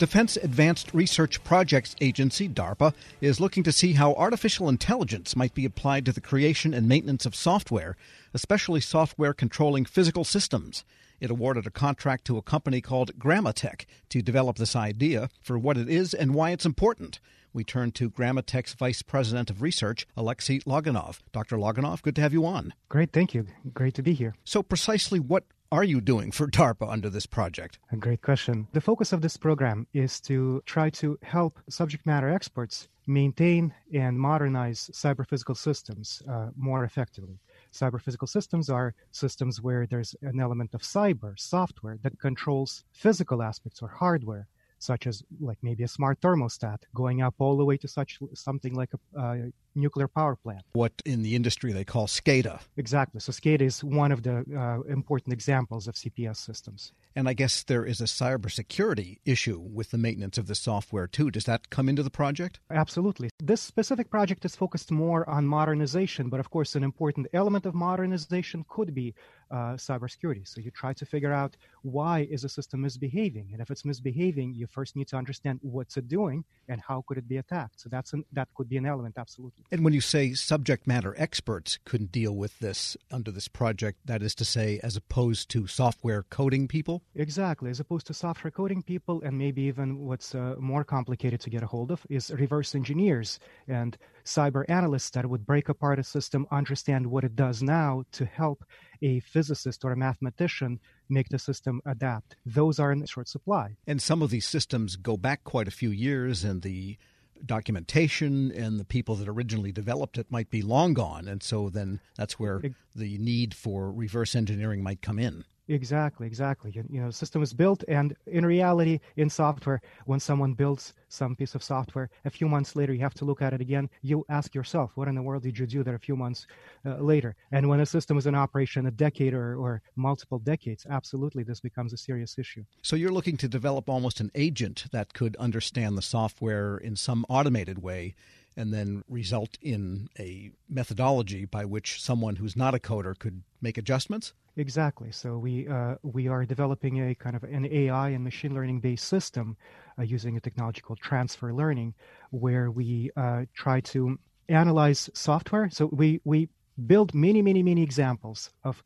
Defense Advanced Research Projects Agency, DARPA, is looking to see how artificial intelligence might be applied to the creation and maintenance of software, especially software controlling physical systems. It awarded a contract to a company called Grammatech to develop this idea for what it is and why it's important. We turn to Grammatech's Vice President of Research, Alexei Loginov. Dr. Loginov, good to have you on. Great, thank you. Great to be here. So, precisely what are you doing for DARPA under this project? A great question. The focus of this program is to try to help subject matter experts maintain and modernize cyber physical systems uh, more effectively. Cyber physical systems are systems where there's an element of cyber, software, that controls physical aspects or hardware such as like maybe a smart thermostat, going up all the way to such something like a uh, nuclear power plant. What in the industry they call SCADA. Exactly. So SCADA is one of the uh, important examples of CPS systems. And I guess there is a cybersecurity issue with the maintenance of the software too. Does that come into the project? Absolutely. This specific project is focused more on modernization, but of course, an important element of modernization could be uh, cybersecurity. So you try to figure out why is a system misbehaving, and if it's misbehaving, you first need to understand what's it doing and how could it be attacked. So that's an, that could be an element, absolutely. And when you say subject matter experts couldn't deal with this under this project, that is to say, as opposed to software coding people. Exactly, as opposed to software coding people, and maybe even what's uh, more complicated to get a hold of is reverse engineers and cyber analysts that would break apart a system, understand what it does now to help a physicist or a mathematician make the system adapt. Those are in short supply. And some of these systems go back quite a few years, and the documentation and the people that originally developed it might be long gone. And so then that's where the need for reverse engineering might come in. Exactly, exactly. You, you know, system is built, and in reality, in software, when someone builds some piece of software, a few months later, you have to look at it again. You ask yourself, what in the world did you do there a few months uh, later? And when a system is in operation a decade or, or multiple decades, absolutely, this becomes a serious issue. So you're looking to develop almost an agent that could understand the software in some automated way and then result in a methodology by which someone who's not a coder could make adjustments? Exactly. So we uh, we are developing a kind of an AI and machine learning based system uh, using a technology called transfer learning, where we uh, try to analyze software. So we we build many many many examples of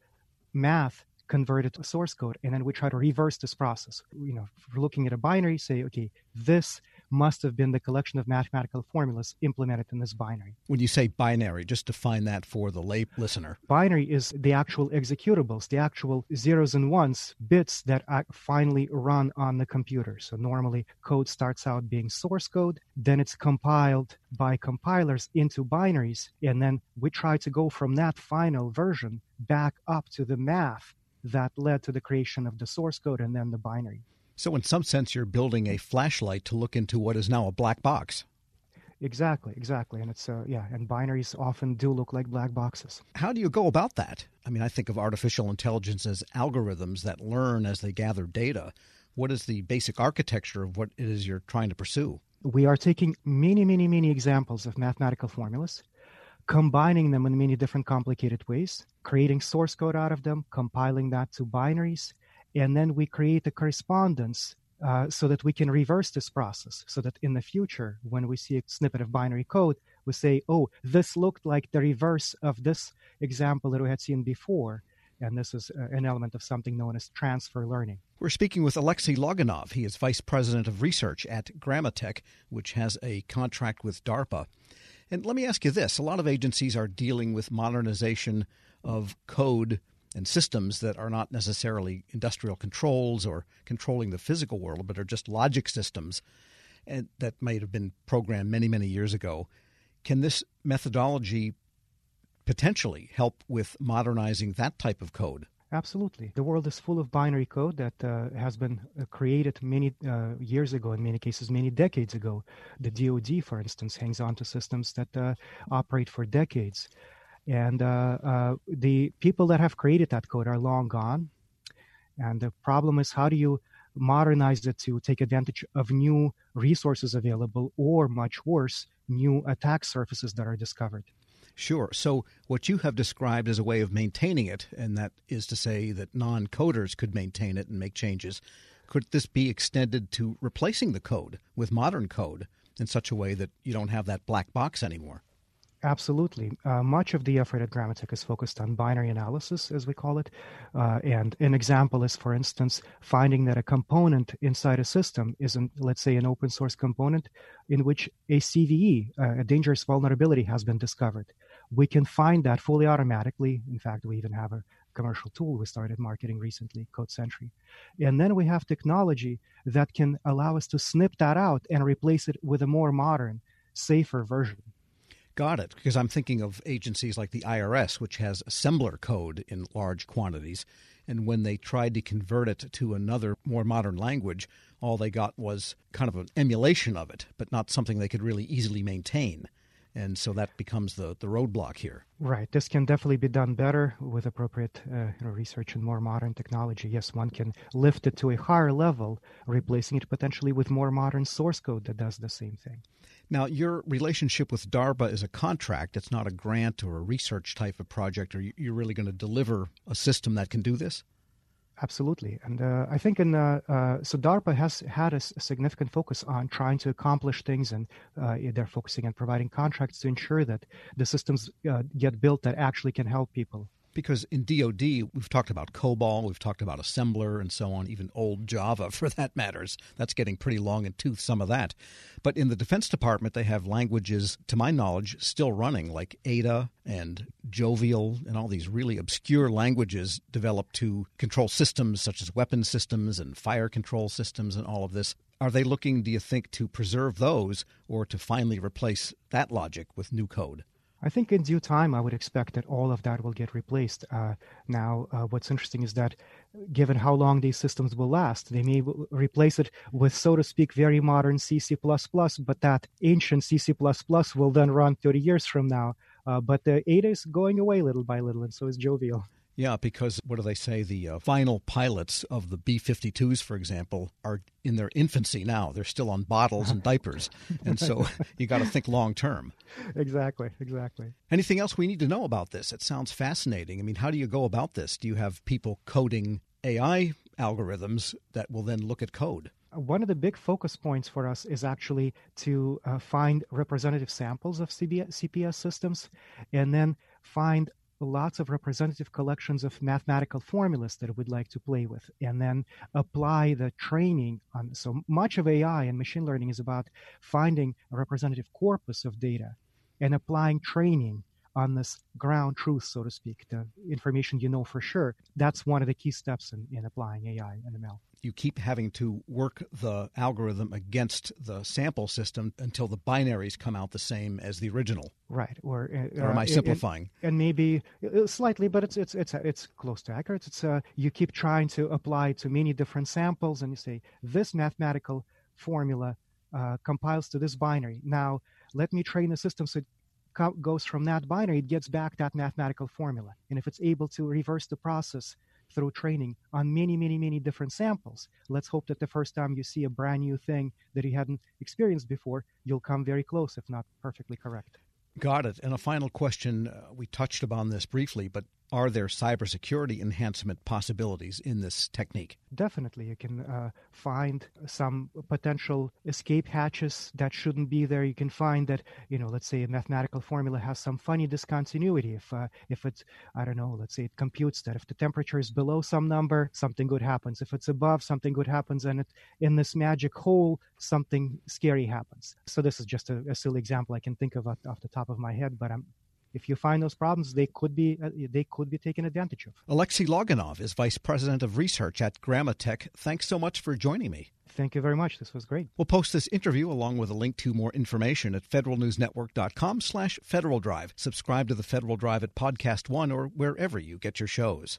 math converted to source code, and then we try to reverse this process. You know, looking at a binary, say, okay, this must have been the collection of mathematical formulas implemented in this binary. When you say binary, just define that for the lay listener. Binary is the actual executables, the actual zeros and ones, bits that finally run on the computer. So normally code starts out being source code, then it's compiled by compilers into binaries, and then we try to go from that final version back up to the math that led to the creation of the source code and then the binary. So, in some sense, you're building a flashlight to look into what is now a black box. Exactly, exactly. And it's, uh, yeah, and binaries often do look like black boxes. How do you go about that? I mean, I think of artificial intelligence as algorithms that learn as they gather data. What is the basic architecture of what it is you're trying to pursue? We are taking many, many, many examples of mathematical formulas, combining them in many different complicated ways, creating source code out of them, compiling that to binaries, and then we create a correspondence uh, so that we can reverse this process so that in the future when we see a snippet of binary code we say oh this looked like the reverse of this example that we had seen before and this is uh, an element of something known as transfer learning. We're speaking with Alexei Loginov. He is Vice President of Research at Grammatech, which has a contract with DARPA. And let me ask you this a lot of agencies are dealing with modernization of code and systems that are not necessarily industrial controls or controlling the physical world, but are just logic systems and that might have been programmed many, many years ago. Can this methodology potentially help with modernizing that type of code? Absolutely. The world is full of binary code that uh, has been uh, created many uh, years ago, in many cases, many decades ago. The DoD, for instance, hangs on to systems that uh, operate for decades. And uh, uh, the people that have created that code are long gone. And the problem is how do you modernize it to take advantage of new resources available or, much worse, new attack surfaces that are discovered? Sure. So, what you have described as a way of maintaining it, and that is to say that non coders could maintain it and make changes, Could this be extended to replacing the code with modern code in such a way that you don't have that black box anymore? Absolutely. Uh, much of the effort at Grammatech is focused on binary analysis, as we call it. Uh, and an example is, for instance, finding that a component inside a system isn't, let's say, an open source component in which a CVE, uh, a dangerous vulnerability, has been discovered. We can find that fully automatically. In fact, we even have a commercial tool we started marketing recently, Code CodeSentry. And then we have technology that can allow us to snip that out and replace it with a more modern, safer version. Got it. Because I'm thinking of agencies like the IRS, which has assembler code in large quantities. And when they tried to convert it to another, more modern language, all they got was kind of an emulation of it, but not something they could really easily maintain. And so that becomes the, the roadblock here. Right. This can definitely be done better with appropriate uh, you know, research and more modern technology. Yes, one can lift it to a higher level, replacing it potentially with more modern source code that does the same thing. Now, your relationship with DARPA is a contract. It's not a grant or a research type of project. Are you, really going to deliver a system that can do this? Absolutely, and uh, I think in uh, uh, so DARPA has had a, significant focus on trying to accomplish things, and uh, they're focusing on providing contracts to ensure that the systems uh, get built that actually can help people because in DoD we've talked about COBOL, we've talked about assembler, and so on, even old Java for that matters. That's getting pretty long in tooth, some of that. But in the Defense Department, they have languages, to my knowledge, still running, like Ada and Jovial, and all these really obscure languages developed to control systems such as weapon systems and fire control systems, and all of this. Are they looking, do you think, to preserve those or to finally replace that logic with new code? I think in due time, I would expect that all of that will get replaced. Uh, now, uh, what's interesting is that given how long these systems will last, they may replace it with, so to speak, very modern C, CC++, but that ancient C, CC++ will then run 30 years from now. Uh, but the Ada is going away little by little, and so is Jovial. Yeah, because what do they say? The uh, final pilots of the B 52s, for example, are in their infancy now. They're still on bottles and diapers. And so you got to think long term. Exactly, exactly. Anything else we need to know about this? It sounds fascinating. I mean, how do you go about this? Do you have people coding AI algorithms that will then look at code? one of the big focus points for us is actually to uh, find representative samples of CPS systems and then find lots of representative collections of mathematical formulas that we'd like to play with and then apply the training on so much of ai and machine learning is about finding a representative corpus of data and applying training on this ground truth, so to speak, the information you know for sure. That's one of the key steps in, in applying AI and ML you keep having to work the algorithm against the sample system until the binaries come out the same as the original. Right. Or, uh, or am I simplifying? And, and, maybe uh, slightly, but it's it's it's it's close to accurate. It's uh, you keep trying to apply to many different samples, and you say this mathematical formula uh, compiles to this binary. Now let me train the system so it goes from that binary, it gets back that mathematical formula, and if it's able to reverse the process through training on many, many, many different samples. Let's hope that the first time you see a brand new thing that you hadn't experienced before, you'll come very close, if not perfectly correct. Got it. And a final question. Uh, we touched upon this briefly, but are there cybersecurity enhancement possibilities in this technique? Definitely. You can uh, find some potential escape hatches that shouldn't be there. You can find that, you know, let's say a mathematical formula has some funny discontinuity. If, uh, if it's, I don't know, let's say it computes that if the temperature is below some number, something good happens. If it's above, something good happens. And it, in this magic hole, something scary happens. So this is just a, a silly example I can think of off, off the top of my head, but I'm if you find those problems, they could be uh, they could be taken advantage of. Alexei Loginov is vice president of research at Grammatech. Thanks so much for joining me. Thank you very much. This was great. We'll post this interview along with a link to more information at federalnewsnetwork.com slash Federal Drive. Subscribe to the Federal Drive at Podcast One or wherever you get your shows.